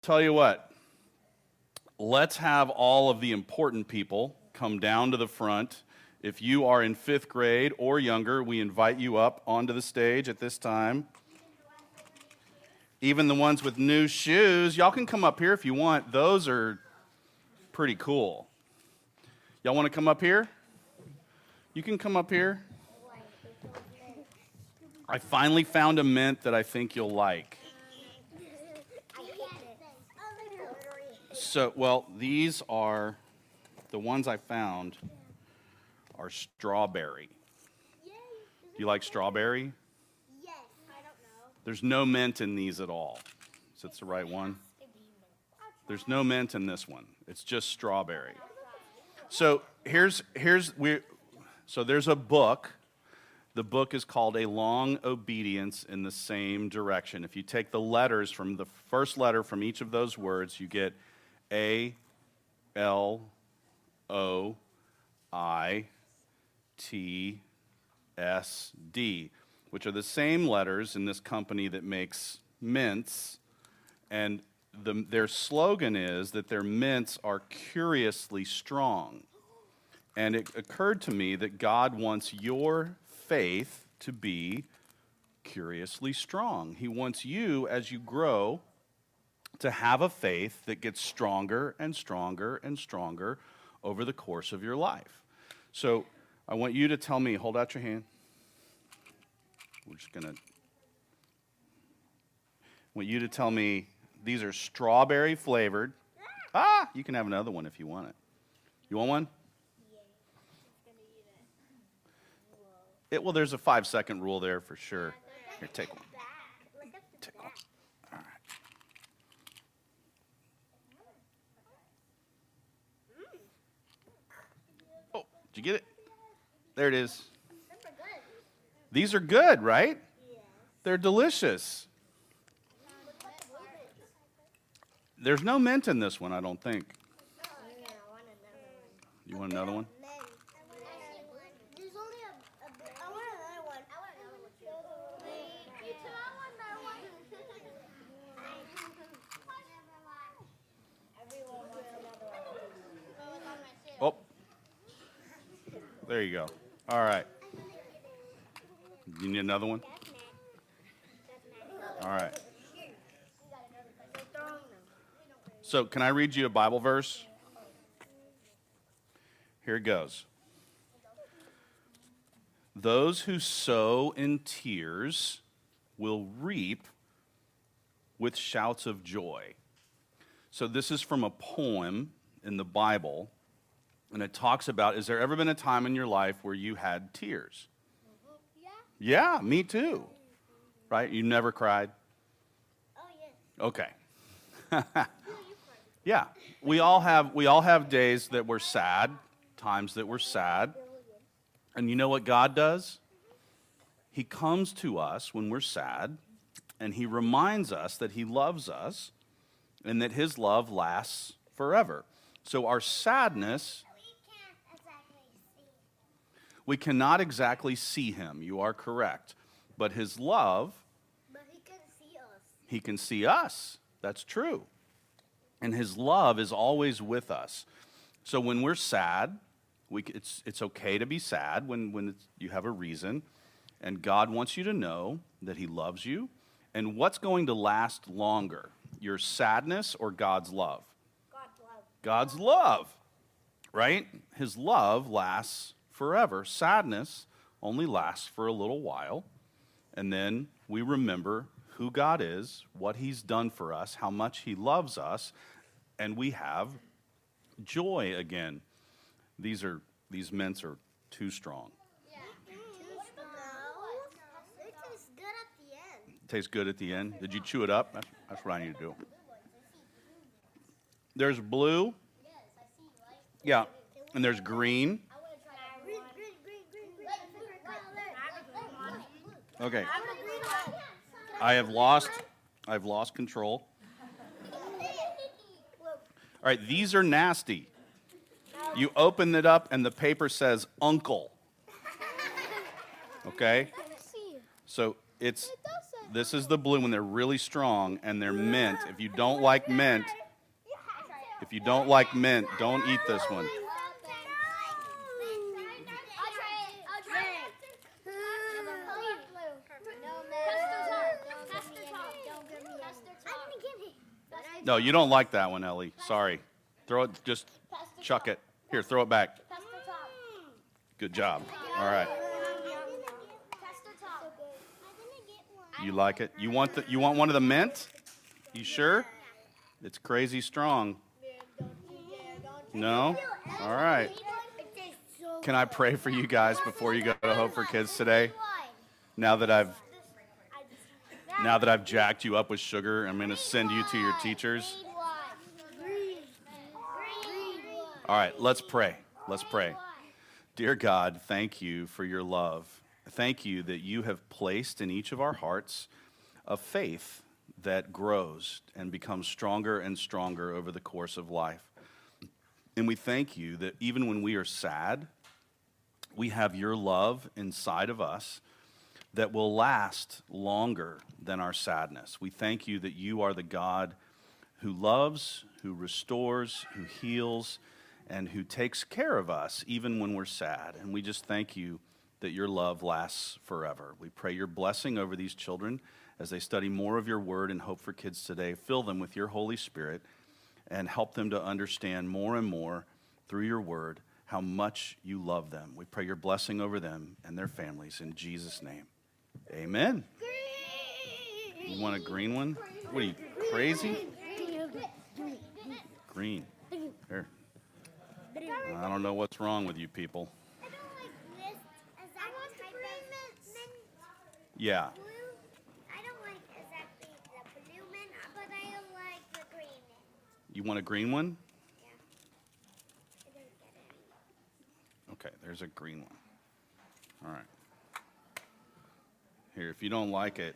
Tell you what, let's have all of the important people come down to the front. If you are in fifth grade or younger, we invite you up onto the stage at this time. Even the ones with new shoes, y'all can come up here if you want. Those are pretty cool. Y'all want to come up here? You can come up here. I finally found a mint that I think you'll like. So, well, these are the ones I found are strawberry. Do you like strawberry? Yes. I don't know. There's no mint in these at all. Is that the right one? There's no mint in this one. It's just strawberry. So here's here's we so there's a book. The book is called A Long Obedience in the Same Direction. If you take the letters from the first letter from each of those words, you get A L O I T S D, which are the same letters in this company that makes mints. And the, their slogan is that their mints are curiously strong. And it occurred to me that God wants your faith to be curiously strong. He wants you, as you grow, to have a faith that gets stronger and stronger and stronger over the course of your life. So I want you to tell me, hold out your hand. We're just going to. I want you to tell me these are strawberry flavored. Ah, you can have another one if you want it. You want one? It, well, there's a five second rule there for sure. Here, take one. Take one. All right. Oh, did you get it? There it is. These are good, right? They're delicious. There's no mint in this one, I don't think. You want another one? There's only a, a bit- I want another one. I want another one too. Me too. I want another one. Everyone wants another one. Oh. There you go. All right. You need another one? All right. So, can I read you a Bible verse? Here it goes. Those who sow in tears will reap with shouts of joy. So, this is from a poem in the Bible, and it talks about Is there ever been a time in your life where you had tears? Yeah. Yeah, me too. Right? You never cried? Oh yes. Okay. You, you cried. Yeah, we all have we all have days that we're sad, times that we're sad. And you know what God does? He comes to us when we're sad and he reminds us that he loves us and that his love lasts forever. So our sadness, We can't exactly see, we cannot exactly see him. You are correct. But his love, but he can see us. he can see us. That's true. And his love is always with us. So when we're sad, we, it's, it's okay to be sad when, when it's, you have a reason. And God wants you to know that he loves you. And what's going to last longer, your sadness or God's love? God's love. God's love, right? His love lasts forever. Sadness only lasts for a little while. And then we remember who God is, what He's done for us, how much He loves us, and we have joy again. These are these mints are too strong. Yeah. Too strong. Tastes good at the end. Tastes good at the end. Did you chew it up? That's, that's what I need to do. There's blue, yeah, and there's green. I want to try green, green, green, green, green. Favorite color. Okay, I want a green one. I have lost. I've lost control. All right, these are nasty. You open it up and the paper says uncle. Okay? So it's it does say This is the blue one. They're really strong and they're mint. If you don't like mint, if you don't like mint, don't eat this one. No, you don't like that one, Ellie. Sorry. Throw it, just chuck it. Here, throw it back. Good job. All right. You like it? You want the you want one of the mint? You sure? It's crazy strong. No? All right. Can I pray for you guys before you go to Hope for Kids today? Now that I've now that I've jacked you up with sugar, I'm going to send you to your teachers. All right, let's pray. Let's pray. Dear God, thank you for your love. Thank you that you have placed in each of our hearts a faith that grows and becomes stronger and stronger over the course of life. And we thank you that even when we are sad, we have your love inside of us that will last longer than our sadness. We thank you that you are the God who loves, who restores, who heals, and who takes care of us even when we're sad. And we just thank you that your love lasts forever. We pray your blessing over these children as they study more of your word and hope for kids today. Fill them with your Holy Spirit and help them to understand more and more through your word how much you love them. We pray your blessing over them and their families in Jesus' name. Amen. You want a green one? What are you, crazy? Green. Here. I don't know what's wrong with you people. Yeah. I don't like exactly the blue mint, but I like the green mint. You want a green one? Yeah. I didn't get it. Okay, there's a green one. All right. Here, if you don't like it,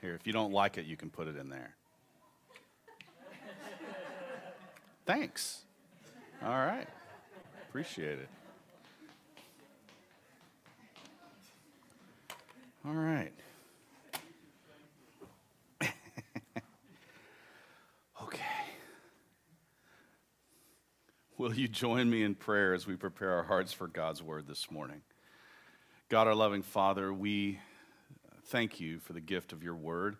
here, if you don't like it, you can put it in there. Thanks. All right. Appreciate it. All right. okay. Will you join me in prayer as we prepare our hearts for God's word this morning? God, our loving Father, we thank you for the gift of your word.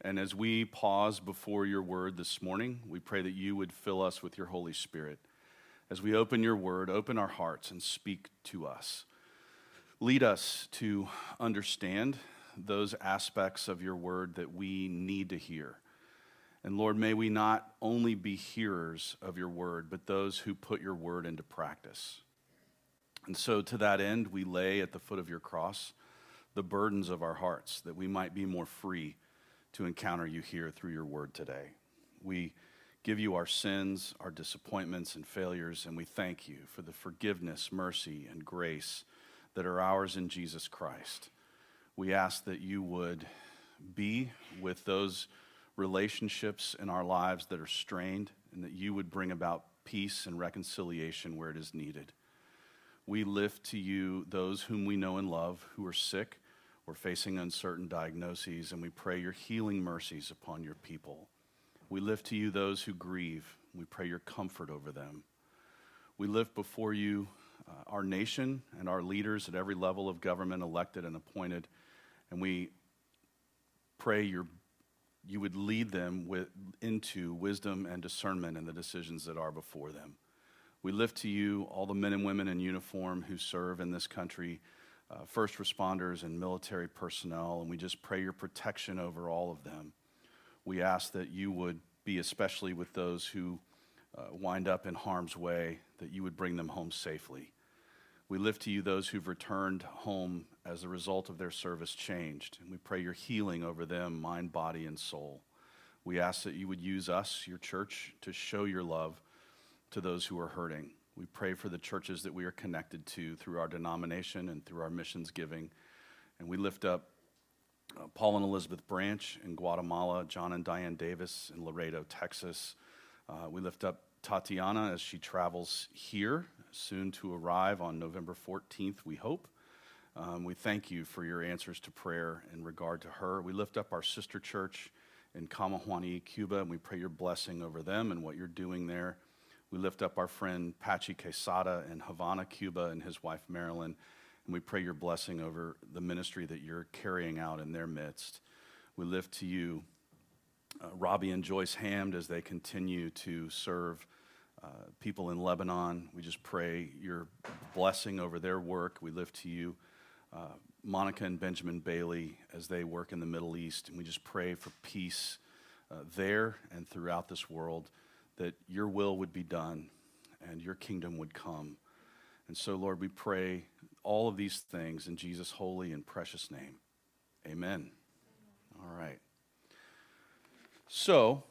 And as we pause before your word this morning, we pray that you would fill us with your Holy Spirit. As we open your word, open our hearts and speak to us. Lead us to understand those aspects of your word that we need to hear. And Lord, may we not only be hearers of your word, but those who put your word into practice. And so, to that end, we lay at the foot of your cross the burdens of our hearts that we might be more free to encounter you here through your word today. We give you our sins, our disappointments, and failures, and we thank you for the forgiveness, mercy, and grace that are ours in Jesus Christ. We ask that you would be with those relationships in our lives that are strained, and that you would bring about peace and reconciliation where it is needed. We lift to you those whom we know and love who are sick or facing uncertain diagnoses, and we pray your healing mercies upon your people. We lift to you those who grieve. We pray your comfort over them. We lift before you uh, our nation and our leaders at every level of government, elected and appointed, and we pray your, you would lead them with, into wisdom and discernment in the decisions that are before them. We lift to you all the men and women in uniform who serve in this country, uh, first responders and military personnel, and we just pray your protection over all of them. We ask that you would be especially with those who uh, wind up in harm's way, that you would bring them home safely. We lift to you those who've returned home as a result of their service changed, and we pray your healing over them, mind, body, and soul. We ask that you would use us, your church, to show your love to those who are hurting. We pray for the churches that we are connected to through our denomination and through our missions giving. And we lift up uh, Paul and Elizabeth Branch in Guatemala, John and Diane Davis in Laredo, Texas. Uh, we lift up Tatiana as she travels here, soon to arrive on November 14th, we hope. Um, we thank you for your answers to prayer in regard to her. We lift up our sister church in Camajuaní, Cuba, and we pray your blessing over them and what you're doing there. We lift up our friend Pachi Quesada in Havana, Cuba, and his wife Marilyn, and we pray your blessing over the ministry that you're carrying out in their midst. We lift to you uh, Robbie and Joyce Hamd as they continue to serve uh, people in Lebanon. We just pray your blessing over their work. We lift to you uh, Monica and Benjamin Bailey as they work in the Middle East, and we just pray for peace uh, there and throughout this world, that your will would be done and your kingdom would come. And so, Lord, we pray all of these things in Jesus' holy and precious name. Amen. All right. So,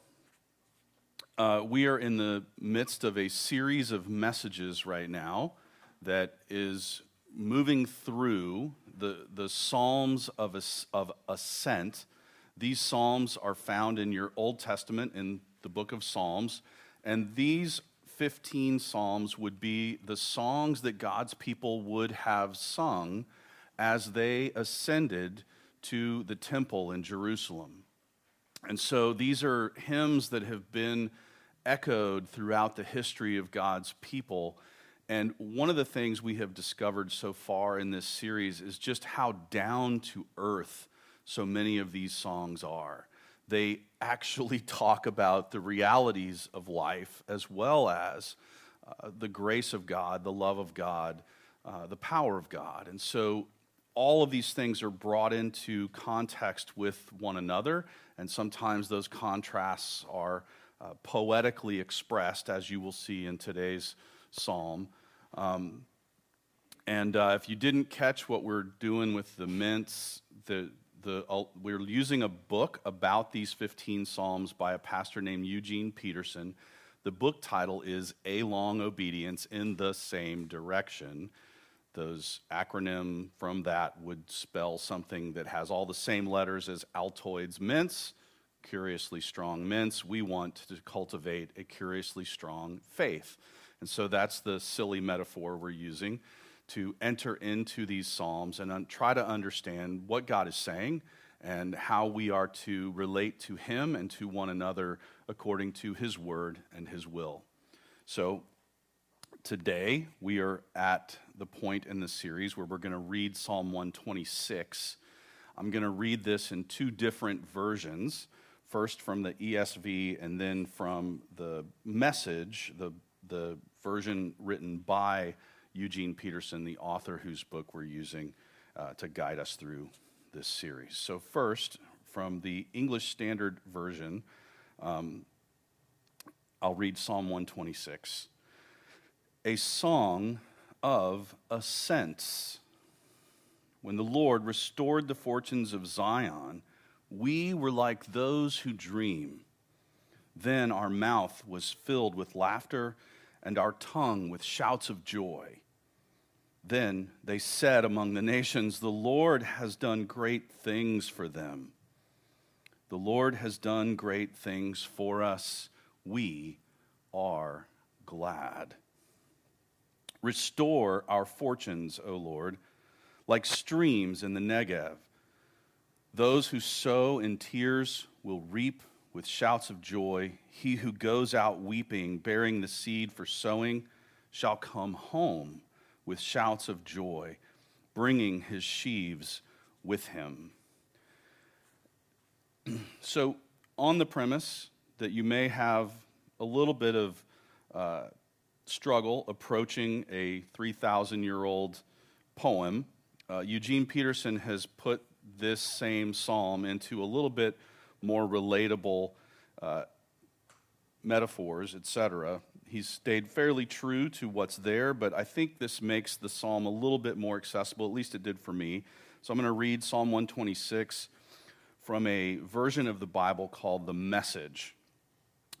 uh, we are in the midst of a series of messages right now that is moving through the, the Psalms of, of Ascent. These Psalms are found in your Old Testament in the book of Psalms, and these 15 Psalms would be the songs that God's people would have sung as they ascended to the temple in Jerusalem. And so these are hymns that have been echoed throughout the history of God's people. And one of the things we have discovered so far in this series is just how down to earth so many of these songs are. They actually talk about the realities of life as well as uh, the grace of God, the love of God, uh, the power of God. And so all of these things are brought into context with one another, and sometimes those contrasts are uh, poetically expressed, as you will see in today's psalm. Um, and uh, if you didn't catch what we're doing with the mints, the, the, uh, we're using a book about these 15 psalms by a pastor named Eugene Peterson. The book title is A Long Obedience in the Same Direction those acronym from that would spell something that has all the same letters as Altoids mints, curiously strong mints. We want to cultivate a curiously strong faith. And so that's the silly metaphor we're using to enter into these Psalms and try to understand what God is saying and how we are to relate to Him and to one another according to His word and His will. So today we are at the point in the series where we're going to read Psalm 126. I'm going to read this in two different versions first from the ESV and then from the message, the, the version written by Eugene Peterson, the author whose book we're using uh, to guide us through this series. So, first, from the English Standard Version, um, I'll read Psalm 126 a song of ascents. When the Lord restored the fortunes of Zion, we were like those who dream. Then our mouth was filled with laughter and our tongue with shouts of joy. Then they said among the nations, The Lord has done great things for them. The Lord has done great things for us. We are glad. Restore our fortunes, O Lord, like streams in the Negev. Those who sow in tears will reap with shouts of joy. He who goes out weeping, bearing the seed for sowing, shall come home with shouts of joy, bringing his sheaves with him. so, on the premise that you may have a little bit of uh, struggle approaching a 3,000 year old poem, uh, Eugene Peterson has put this same psalm into a little bit more relatable uh, metaphors, etc. He's stayed fairly true to what's there, but I think this makes the psalm a little bit more accessible, at least it did for me. So I'm going to read Psalm 126 from a version of the Bible called The Message.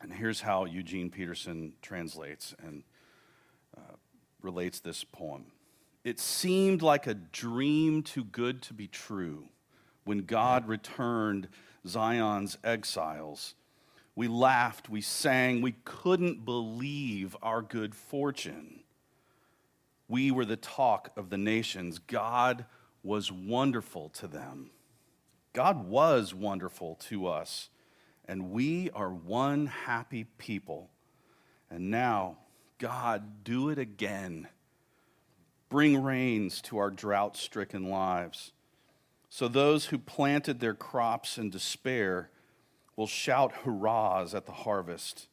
And here's how Eugene Peterson translates and uh, relates this poem. It seemed like a dream too good to be true when God returned Zion's exiles. We laughed, we sang, we couldn't believe our good fortune. We were the talk of the nations. God was wonderful to them. God was wonderful to us, and we are one happy people. And now, God, do it again. Bring rains to our drought stricken lives. So those who planted their crops in despair will shout hurrahs at the harvest.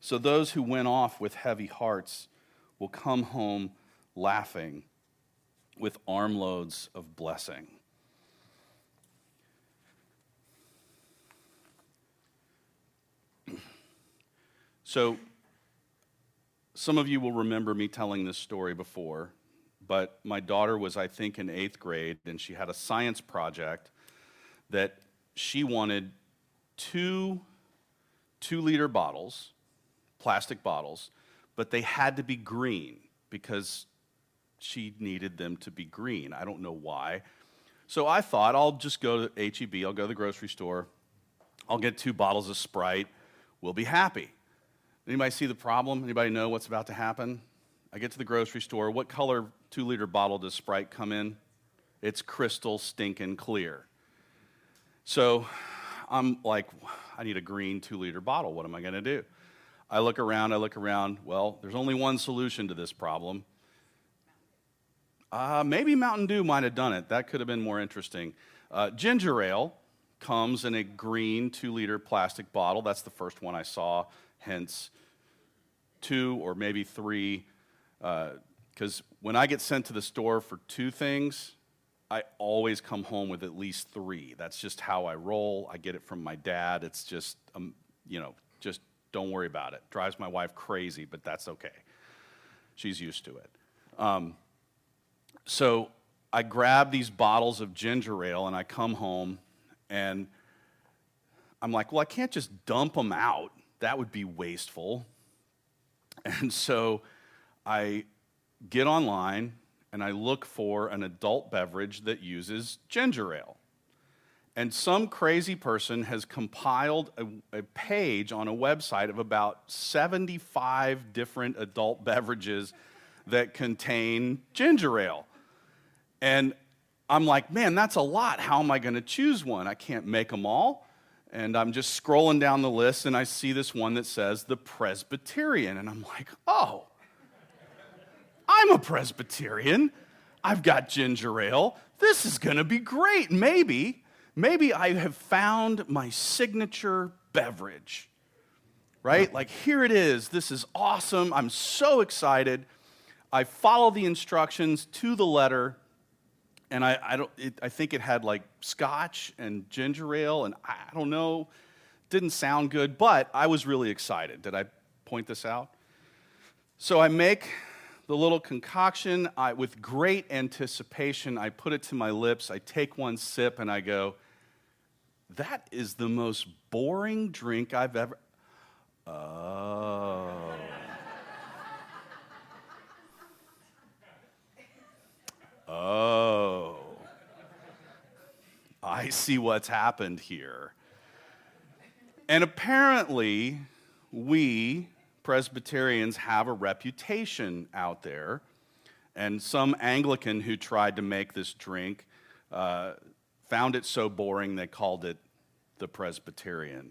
So those who went off with heavy hearts will come home laughing with armloads of blessing. So, some of you will remember me telling this story before, but my daughter was, I think, in eighth grade, and she had a science project that she wanted two two liter bottles, plastic bottles, but they had to be green because she needed them to be green. I don't know why. So I thought I'll just go to HEB, I'll go to the grocery store, I'll get two bottles of Sprite, we'll be happy. Anybody see the problem? Anybody know what's about to happen? I get to the grocery store. What color two liter bottle does Sprite come in? It's crystal stinking clear. So I'm like, I need a green two liter bottle. What am I going to do? I look around, I look around. Well, there's only one solution to this problem. Uh, maybe Mountain Dew might have done it. That could have been more interesting. Uh, ginger ale comes in a green two liter plastic bottle. That's the first one I saw, hence two or maybe three. Because uh, when I get sent to the store for two things, I always come home with at least three. That's just how I roll. I get it from my dad. It's just, um, you know, just don't worry about it. Drives my wife crazy, but that's okay. She's used to it. Um, so I grab these bottles of ginger ale and I come home and I'm like, well, I can't just dump them out. That would be wasteful. And so I get online and I look for an adult beverage that uses ginger ale. And some crazy person has compiled a, a, page on a website of about 75 different adult beverages that contain ginger ale. And I'm like, man, that's a lot. How am I going to choose one? I can't make them all. And I'm just scrolling down the list and I see this one that says the Presbyterian. And I'm like, oh, I'm a Presbyterian. I've got ginger ale. This is going to be great. Maybe, maybe I have found my signature beverage, right? Hmm. Like, here it is. This is awesome. I'm so excited. I follow the instructions to the letter and I, I don't it, I think it had like scotch and ginger ale and I, I don't know didn't sound good but I was really excited did I point this out so I make the little concoction I, with great anticipation I put it to my lips I take one sip and I go that is the most boring drink I've ever oh Oh, I see what's happened here. And apparently, we Presbyterians have a reputation out there. And some Anglican who tried to make this drink uh, found it so boring they called it the Presbyterian.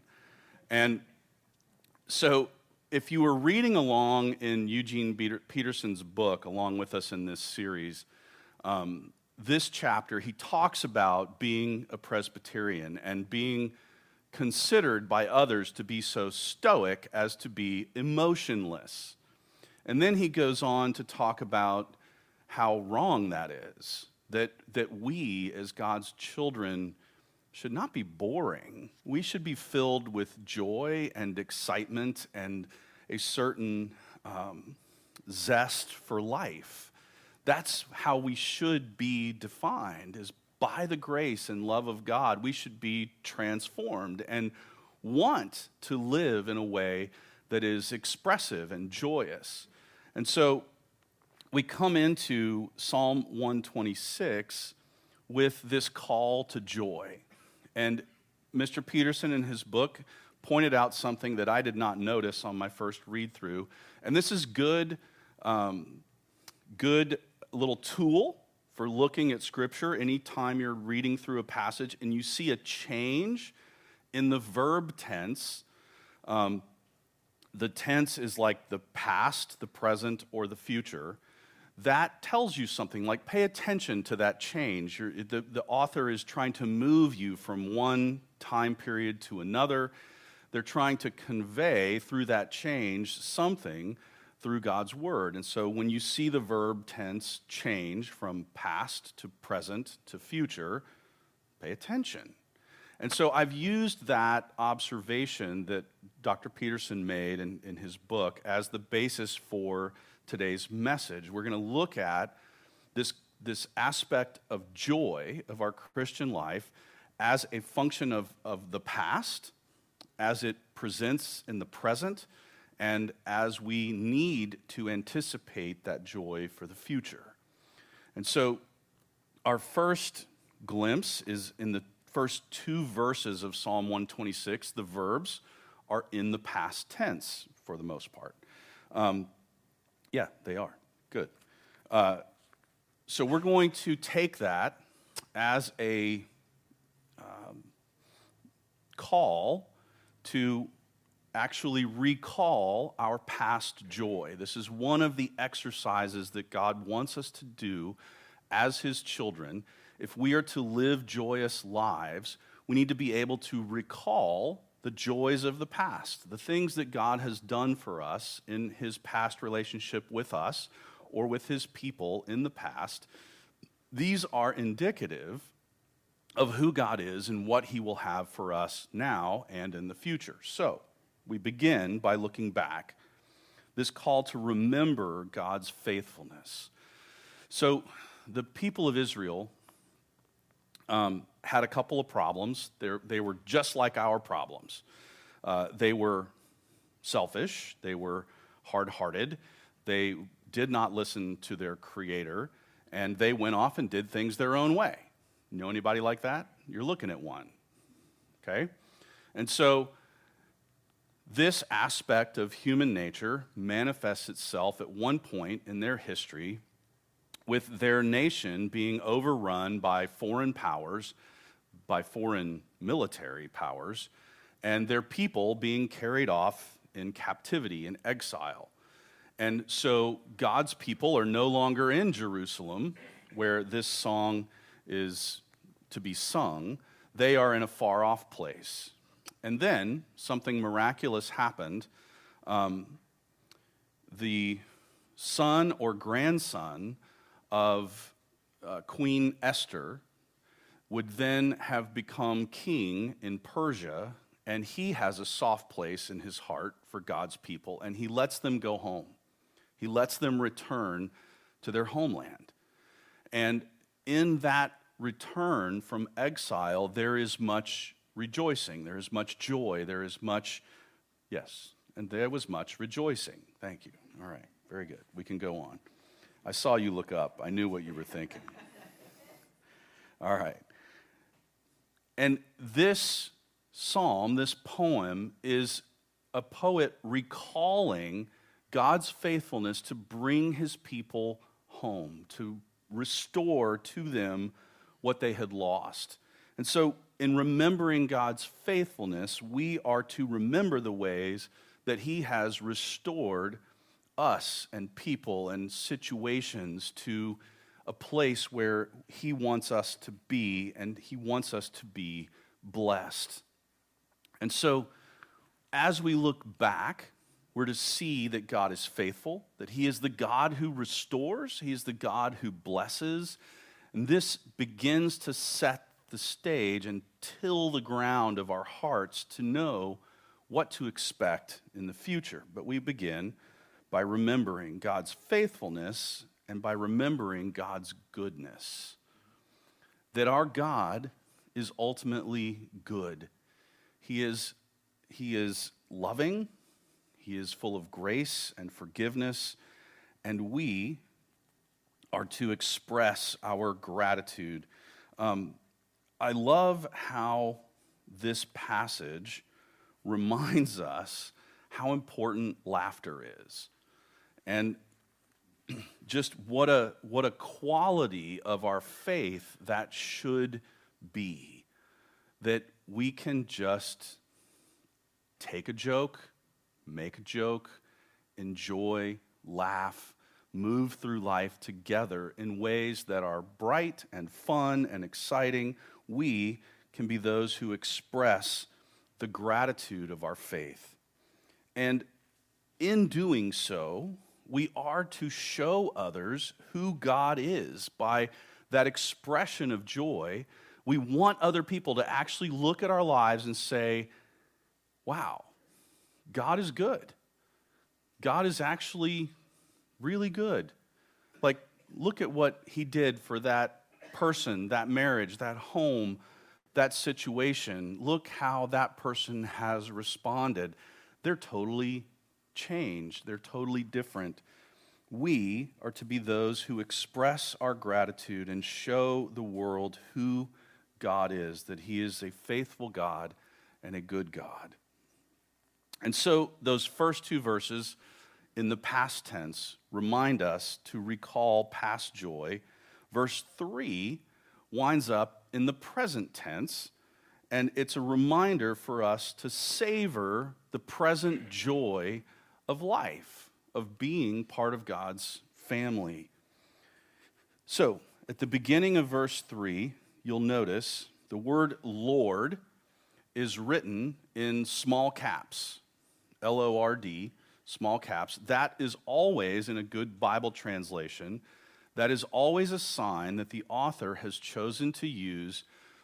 And so, if you were reading along in Eugene Peterson's book, along with us in this series, um, this chapter, he talks about being a Presbyterian and being considered by others to be so stoic as to be emotionless. And then he goes on to talk about how wrong that is, that, that we, as God's children, should not be boring. We should be filled with joy and excitement and a certain um, zest for life. That's how we should be defined is by the grace and love of God. We should be transformed and want to live in a way that is expressive and joyous. And so we come into Psalm 126 with this call to joy. And Mr. Peterson, in his book, pointed out something that I did not notice on my first read through. And this is good, um, good little tool for looking at Scripture, anytime you're reading through a passage and you see a change in the verb tense, um, the tense is like the past, the present, or the future. That tells you something, like pay attention to that change. The, the author is trying to move you from one time period to another. They're trying to convey through that change something through God's word. And so when you see the verb tense change from past to present to future, pay attention. And so I've used that observation that Dr. Peterson made in, in his book as the basis for today's message. We're going to look at this, this aspect of joy of our Christian life as a function of, of the past, as it presents in the present, and as we need to anticipate that joy for the future. And so our first glimpse is in the first two verses of Psalm 126, the verbs are in the past tense for the most part. Um, yeah, they are. Good. Uh, so we're going to take that as a um, call to actually recall our past joy. This is one of the exercises that God wants us to do as His children if we are to live joyous lives, we need to be able to recall the joys of the past, the things that God has done for us in his past relationship with us or with his people in the past. These are indicative of who God is and what he will have for us now and in the future. So, we begin by looking back, this call to remember God's faithfulness. So, the people of Israel um, had a couple of problems. They're, they were just like our problems. Uh, they were selfish, they were hard hearted, they did not listen to their creator, and they went off and did things their own way. You know anybody like that? You're looking at one. Okay? And so, this aspect of human nature manifests itself at one point in their history with their nation being overrun by foreign powers, by foreign military powers, and their people being carried off in captivity, in exile. And so God's people are no longer in Jerusalem, where this song is to be sung. They are in a far off place. And then something miraculous happened. Um, the son or grandson of uh, Queen Esther would then have become king in Persia, and he has a soft place in his heart for God's people, and he lets them go home. He lets them return to their homeland. And in that return from exile, there is much rejoicing, there is much joy, there is much, yes, and there was much rejoicing. Thank you. All right, very good. We can go on. I saw you look up. I knew what you were thinking. All right. And this psalm, this poem, is a poet recalling God's faithfulness to bring his people home, to restore to them what they had lost. And so, in remembering God's faithfulness, we are to remember the ways that he has restored us and people and situations to a place where He wants us to be, and He wants us to be blessed. And so, as we look back, we're to see that God is faithful, that He is the God who restores, He is the God who blesses. And this begins to set the stage and till the ground of our hearts to know what to expect in the future. But we begin by remembering God's faithfulness and by remembering God's goodness. That our God is ultimately good. He is, he is loving, He is full of grace and forgiveness, and we are to express our gratitude. Um, I love how this passage reminds us how important laughter is. And just what a, what a quality of our faith that should be. That we can just take a joke, make a joke, enjoy, laugh, move through life together in ways that are bright and fun and exciting. We can be those who express the gratitude of our faith. And in doing so, we are to show others who God is by that expression of joy. We want other people to actually look at our lives and say, wow, God is good. God is actually really good. Like, look at what He did for that person, that marriage, that home, that situation. Look how that person has responded. They're totally changed, they're totally different. We are to be those who express our gratitude and show the world who God is, that He is a faithful God and a good God. And so, those first two verses in the past tense remind us to recall past joy. Verse 3 winds up in the present tense, and it's a reminder for us to savor the present joy of life, of being part of God's family. So, at the beginning of verse 3, you'll notice the word Lord is written in small caps, L O R D, small caps. That is always, in a good Bible translation, that is always a sign that the author has chosen to use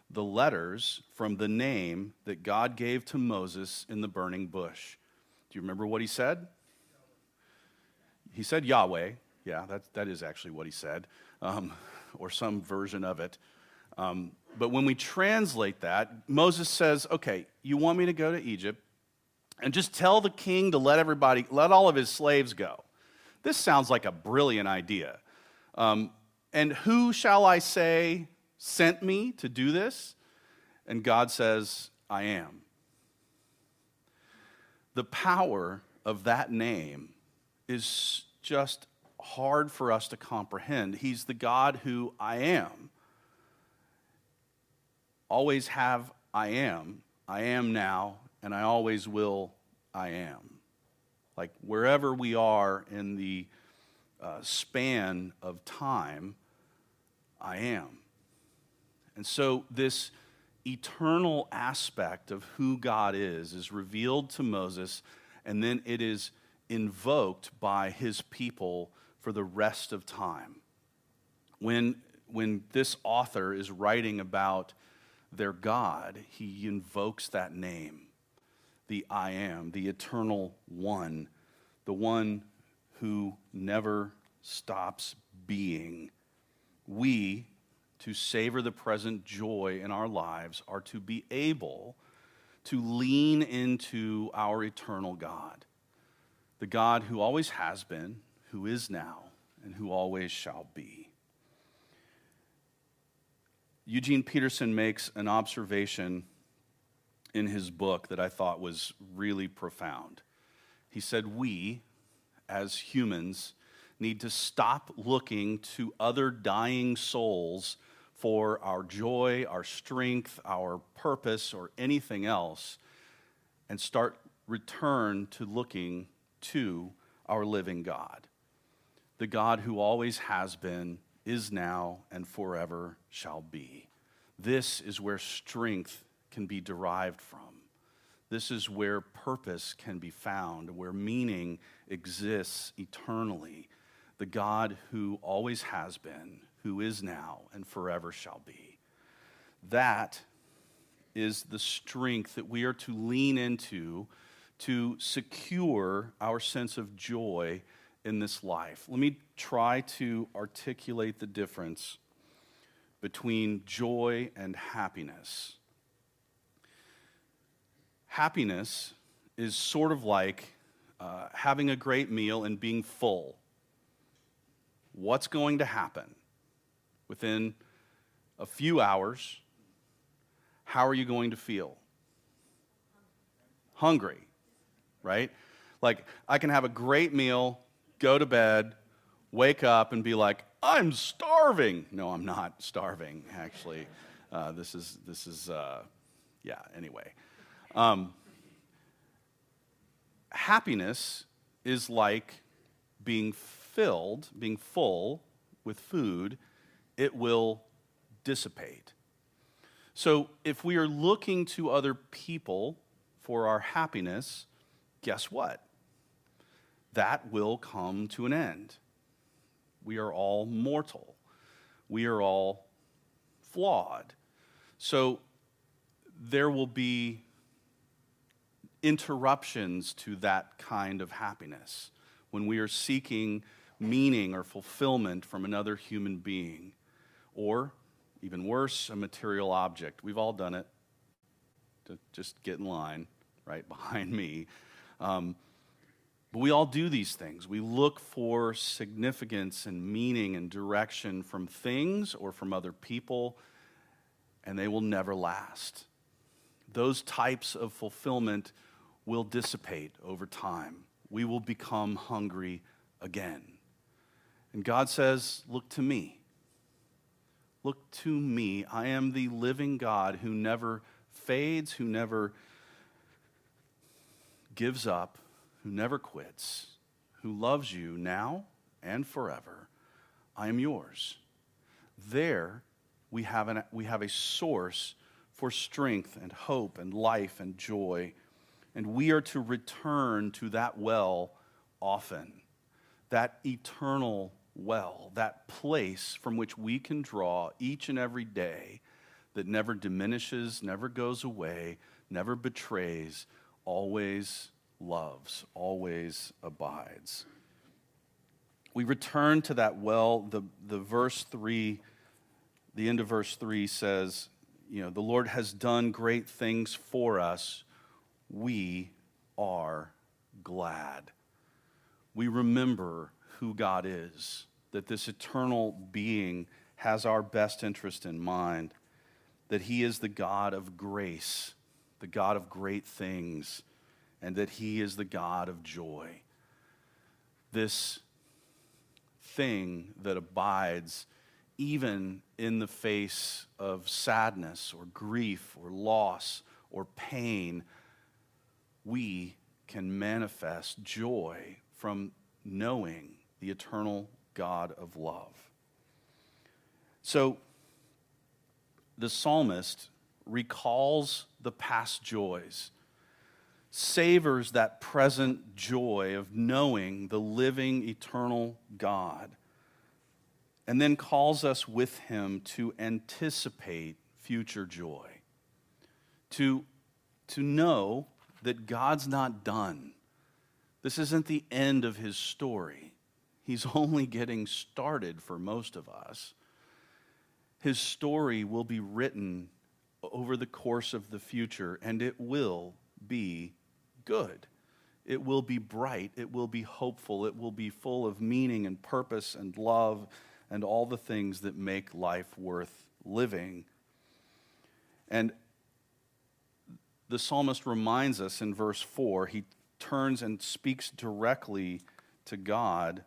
the letters from the name that God gave to Moses in the burning bush. Do you remember what he said? He said Yahweh. Yeah, that, that is actually what he said, um, or some version of it. Um, but when we translate that, Moses says, Okay, you want me to go to Egypt and just tell the king to let everybody, let all of his slaves go. This sounds like a brilliant idea. Um, and who shall I say sent me to do this? And God says, I am. The power of that name is just hard for us to comprehend. He's the God who I am. Always have I am. I am now, and I always will I am. Like wherever we are in the uh, span of time, I am. And so this eternal aspect of who God is is revealed to Moses, and then it is invoked by his people for the rest of time. When, when this author is writing about their God, he invokes that name the I am, the eternal one, the one who never stops being. We, to savor the present joy in our lives, are to be able to lean into our eternal God the God who always has been, who is now, and who always shall be. Eugene Peterson makes an observation in his book that I thought was really profound. He said, We, as humans, need to stop looking to other dying souls for our joy, our strength, our purpose, or anything else, and start return to looking to our living God, the God who always has been, is now, and forever shall be. This is where strength can be derived from. This is where purpose can be found, where meaning exists eternally. The God who always has been, who is now, and forever shall be. That is the strength that we are to lean into to secure our sense of joy in this life. Let me try to articulate the difference between joy and happiness. Happiness is sort of like uh, having a great meal and being full. What's going to happen? Within a few hours, how are you going to feel? Hungry right? Like, I can have a great meal, go to bed, wake up and be like, I'm starving. No, I'm not starving, actually. Uh, this is, this is uh, yeah, anyway. Um, happiness is like being filled, being full with food, it will dissipate. So if we are looking to other people for our happiness, guess what? That will come to an end. We are all mortal. We are all flawed. So there will be interruptions to that kind of happiness when we are seeking meaning or fulfillment from another human being, or even worse, a material object. We've all done it. To just get in line right behind me. Um, but we all do these things. We look for significance and meaning and direction from things or from other people, and they will never last. Those types of fulfillment will dissipate over time. We will become hungry again. And God says, Look to me. Look to me. I am the living God who never fades, who never gives up, who never quits, who loves you now and forever. I am yours. There we have, an, we have a source for strength and hope and life and joy. And we are to return to that well often, that eternal well, that place from which we can draw each and every day that never diminishes, never goes away, never betrays, always loves, always abides. We return to that well. The, the verse 3, the end of verse 3 says, You know, the Lord has done great things for us. We are glad. We remember who God is, that this eternal being has our best interest in mind, that He is the God of grace, the God of great things, and that He is the God of joy. This thing that abides even in the face of sadness or grief or loss or pain, we can manifest joy from knowing the eternal God of love. So the psalmist recalls the past joys, savors that present joy of knowing the living, eternal God, and then calls us with him to anticipate future joy, to, to know that God's not done this isn't the end of his story. He's only getting started for most of us. His story will be written over the course of the future, and it will be good. It will be bright. It will be hopeful. It will be full of meaning and purpose and love and all the things that make life worth living. And the psalmist reminds us in verse 4, he turns and speaks directly to God.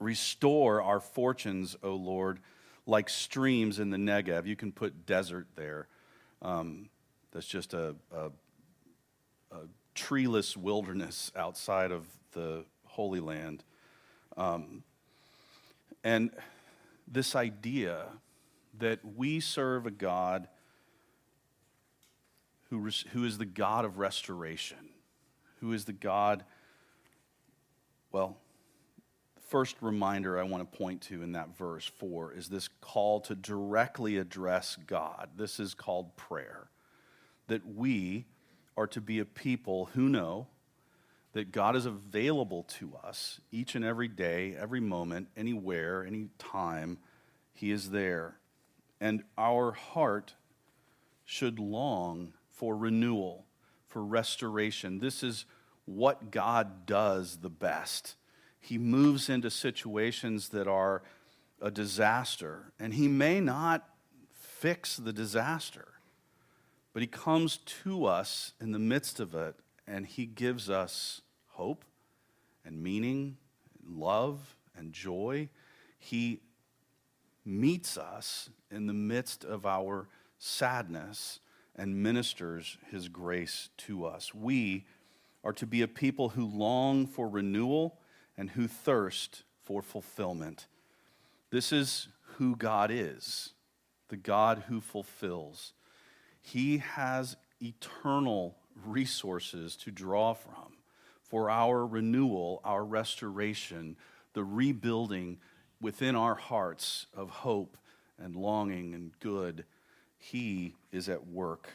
Restore our fortunes, O Lord, like streams in the Negev. You can put desert there. Um, that's just a, a, a, treeless wilderness outside of the Holy Land. Um, and this idea that we serve a God who, who is the God of restoration who is the God, well, first reminder I want to point to in that verse 4 is this call to directly address God. This is called prayer. That we are to be a people who know that God is available to us each and every day, every moment, anywhere, any time. He is there. And our heart should long for renewal for restoration. This is what God does the best. He moves into situations that are a disaster, and He may not fix the disaster, but He comes to us in the midst of it, and He gives us hope and meaning, and love and joy. He meets us in the midst of our sadness and ministers his grace to us. We are to be a people who long for renewal and who thirst for fulfillment. This is who God is the God who fulfills. He has eternal resources to draw from for our renewal, our restoration, the rebuilding within our hearts of hope and longing and good. He is at work.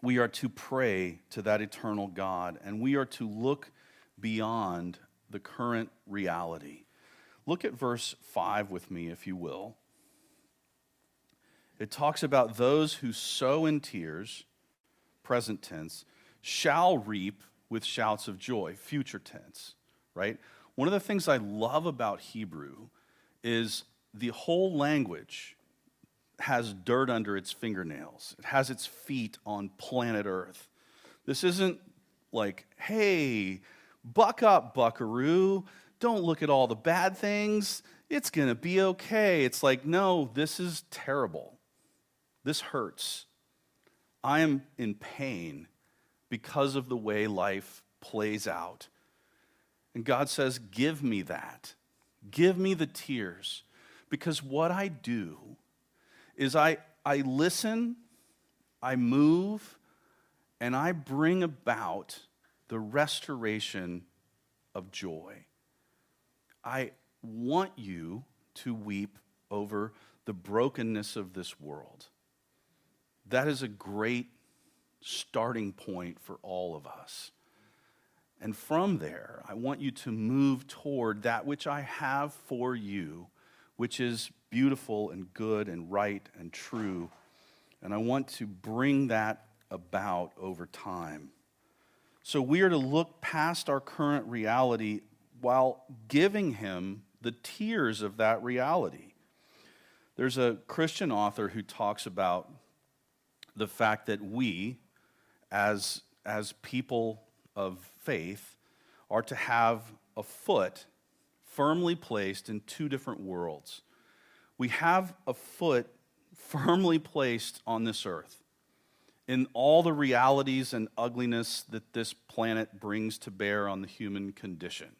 We are to pray to that eternal God, and we are to look beyond the current reality. Look at verse 5 with me, if you will. It talks about those who sow in tears, present tense, shall reap with shouts of joy, future tense, right? One of the things I love about Hebrew is the whole language has dirt under its fingernails. It has its feet on planet Earth. This isn't like, hey, buck up, buckaroo. Don't look at all the bad things. It's going to be okay. It's like, no, this is terrible. This hurts. I am in pain because of the way life plays out. And God says, Give me that. Give me the tears. Because what I do is I, I listen, I move, and I bring about the restoration of joy. I want you to weep over the brokenness of this world. That is a great starting point for all of us. And from there, I want you to move toward that which I have for you, which is beautiful and good and right and true. And I want to bring that about over time. So we are to look past our current reality while giving Him the tears of that reality. There's a Christian author who talks about the fact that we, as, as people of faith, are to have a foot firmly placed in two different worlds. We have a foot firmly placed on this earth in all the realities and ugliness that this planet brings to bear on the human condition.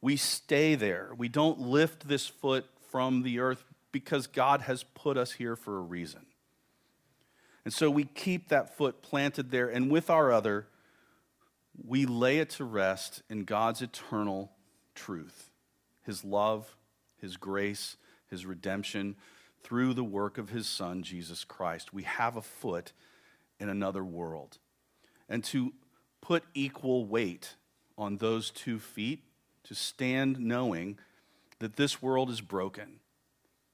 We stay there. We don't lift this foot from the earth because God has put us here for a reason. And so we keep that foot planted there, and with our other, we lay it to rest in God's eternal truth His love, His grace, His redemption through the work of His Son, Jesus Christ. We have a foot in another world. And to put equal weight on those two feet, to stand knowing that this world is broken,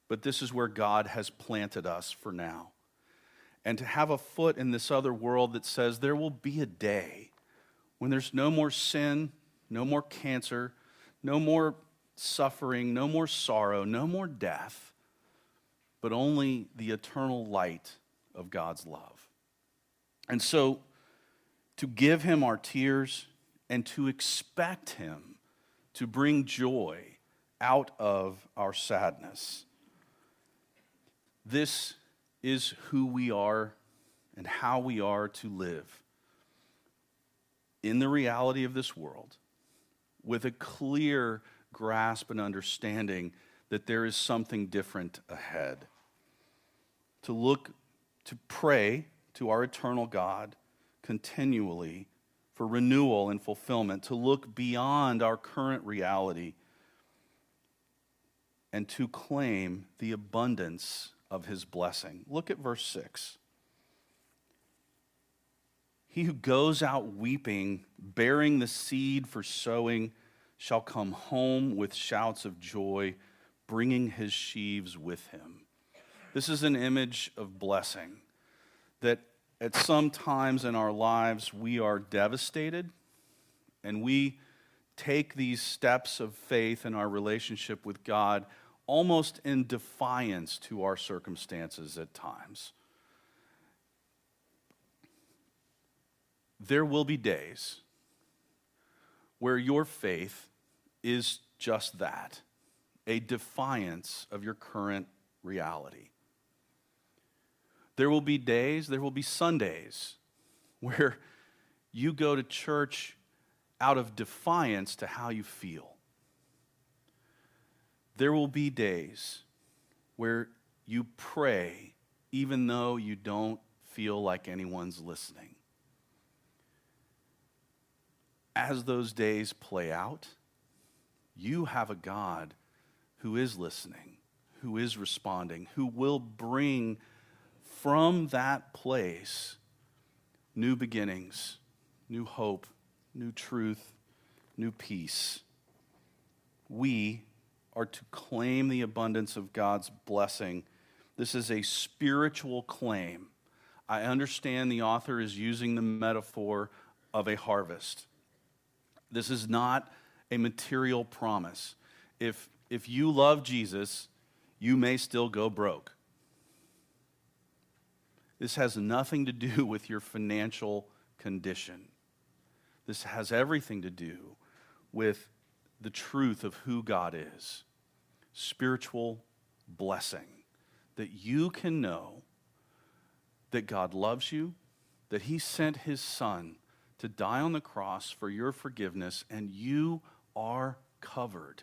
but this is where God has planted us for now and to have a foot in this other world that says there will be a day when there's no more sin, no more cancer, no more suffering, no more sorrow, no more death, but only the eternal light of God's love. And so, to give Him our tears and to expect Him to bring joy out of our sadness. This is who we are and how we are to live in the reality of this world with a clear grasp and understanding that there is something different ahead. To look, to pray to our eternal God continually for renewal and fulfillment, to look beyond our current reality and to claim the abundance of his blessing. Look at verse 6. He who goes out weeping, bearing the seed for sowing, shall come home with shouts of joy, bringing his sheaves with him. This is an image of blessing that at some times in our lives we are devastated and we take these steps of faith in our relationship with God almost in defiance to our circumstances at times. There will be days where your faith is just that a defiance of your current reality. There will be days, there will be Sundays where you go to church out of defiance to how you feel. There will be days where you pray even though you don't feel like anyone's listening. As those days play out, you have a God who is listening, who is responding, who will bring from that place new beginnings, new hope, new truth, new peace. We are to claim the abundance of God's blessing. This is a spiritual claim. I understand the author is using the metaphor of a harvest. This is not a material promise. If, if you love Jesus, you may still go broke. This has nothing to do with your financial condition. This has everything to do with the truth of who God is spiritual blessing. That you can know that God loves you, that He sent His Son to die on the cross for your forgiveness, and you are covered.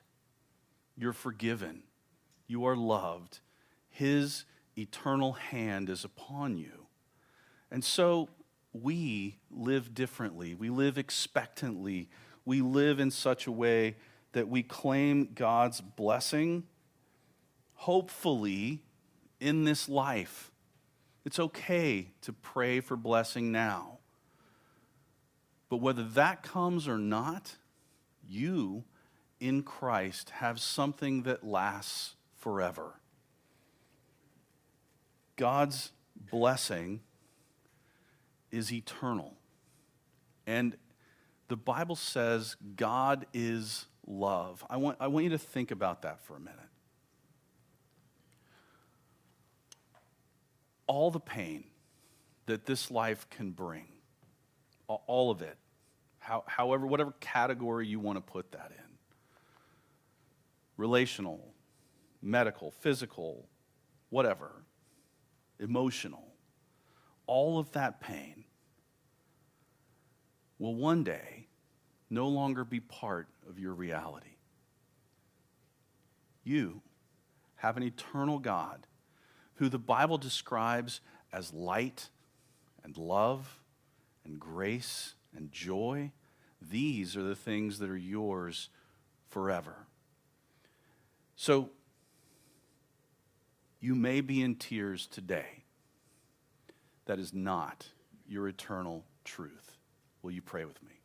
You're forgiven. You are loved. His eternal hand is upon you. And so we live differently. We live expectantly. We live in such a way that we claim God's blessing, hopefully, in this life. It's okay to pray for blessing now. But whether that comes or not, you in Christ have something that lasts forever. God's blessing is eternal. And the Bible says God is love. I want, I want you to think about that for a minute. All the pain that this life can bring, all of it, how, however, whatever category you want to put that in relational, medical, physical, whatever, emotional, all of that pain will one day no longer be part of your reality. You have an eternal God who the Bible describes as light and love and grace and joy. These are the things that are yours forever. So, you may be in tears today. That is not your eternal truth. Will you pray with me?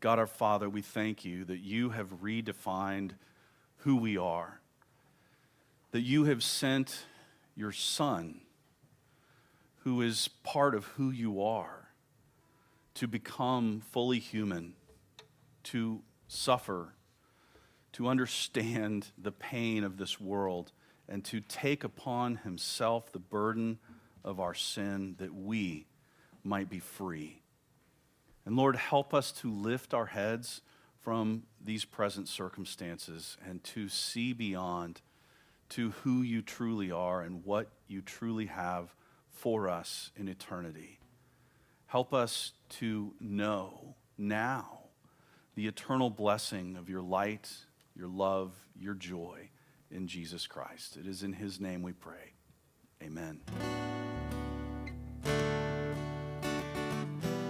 God our Father, we thank you that you have redefined who we are, that you have sent your Son, who is part of who you are, to become fully human, to suffer, to understand the pain of this world and to take upon himself the burden of our sin that we might be free. And Lord, help us to lift our heads from these present circumstances and to see beyond to who you truly are and what you truly have for us in eternity. Help us to know now the eternal blessing of your light, your love, your joy in Jesus Christ. It is in his name we pray. Amen.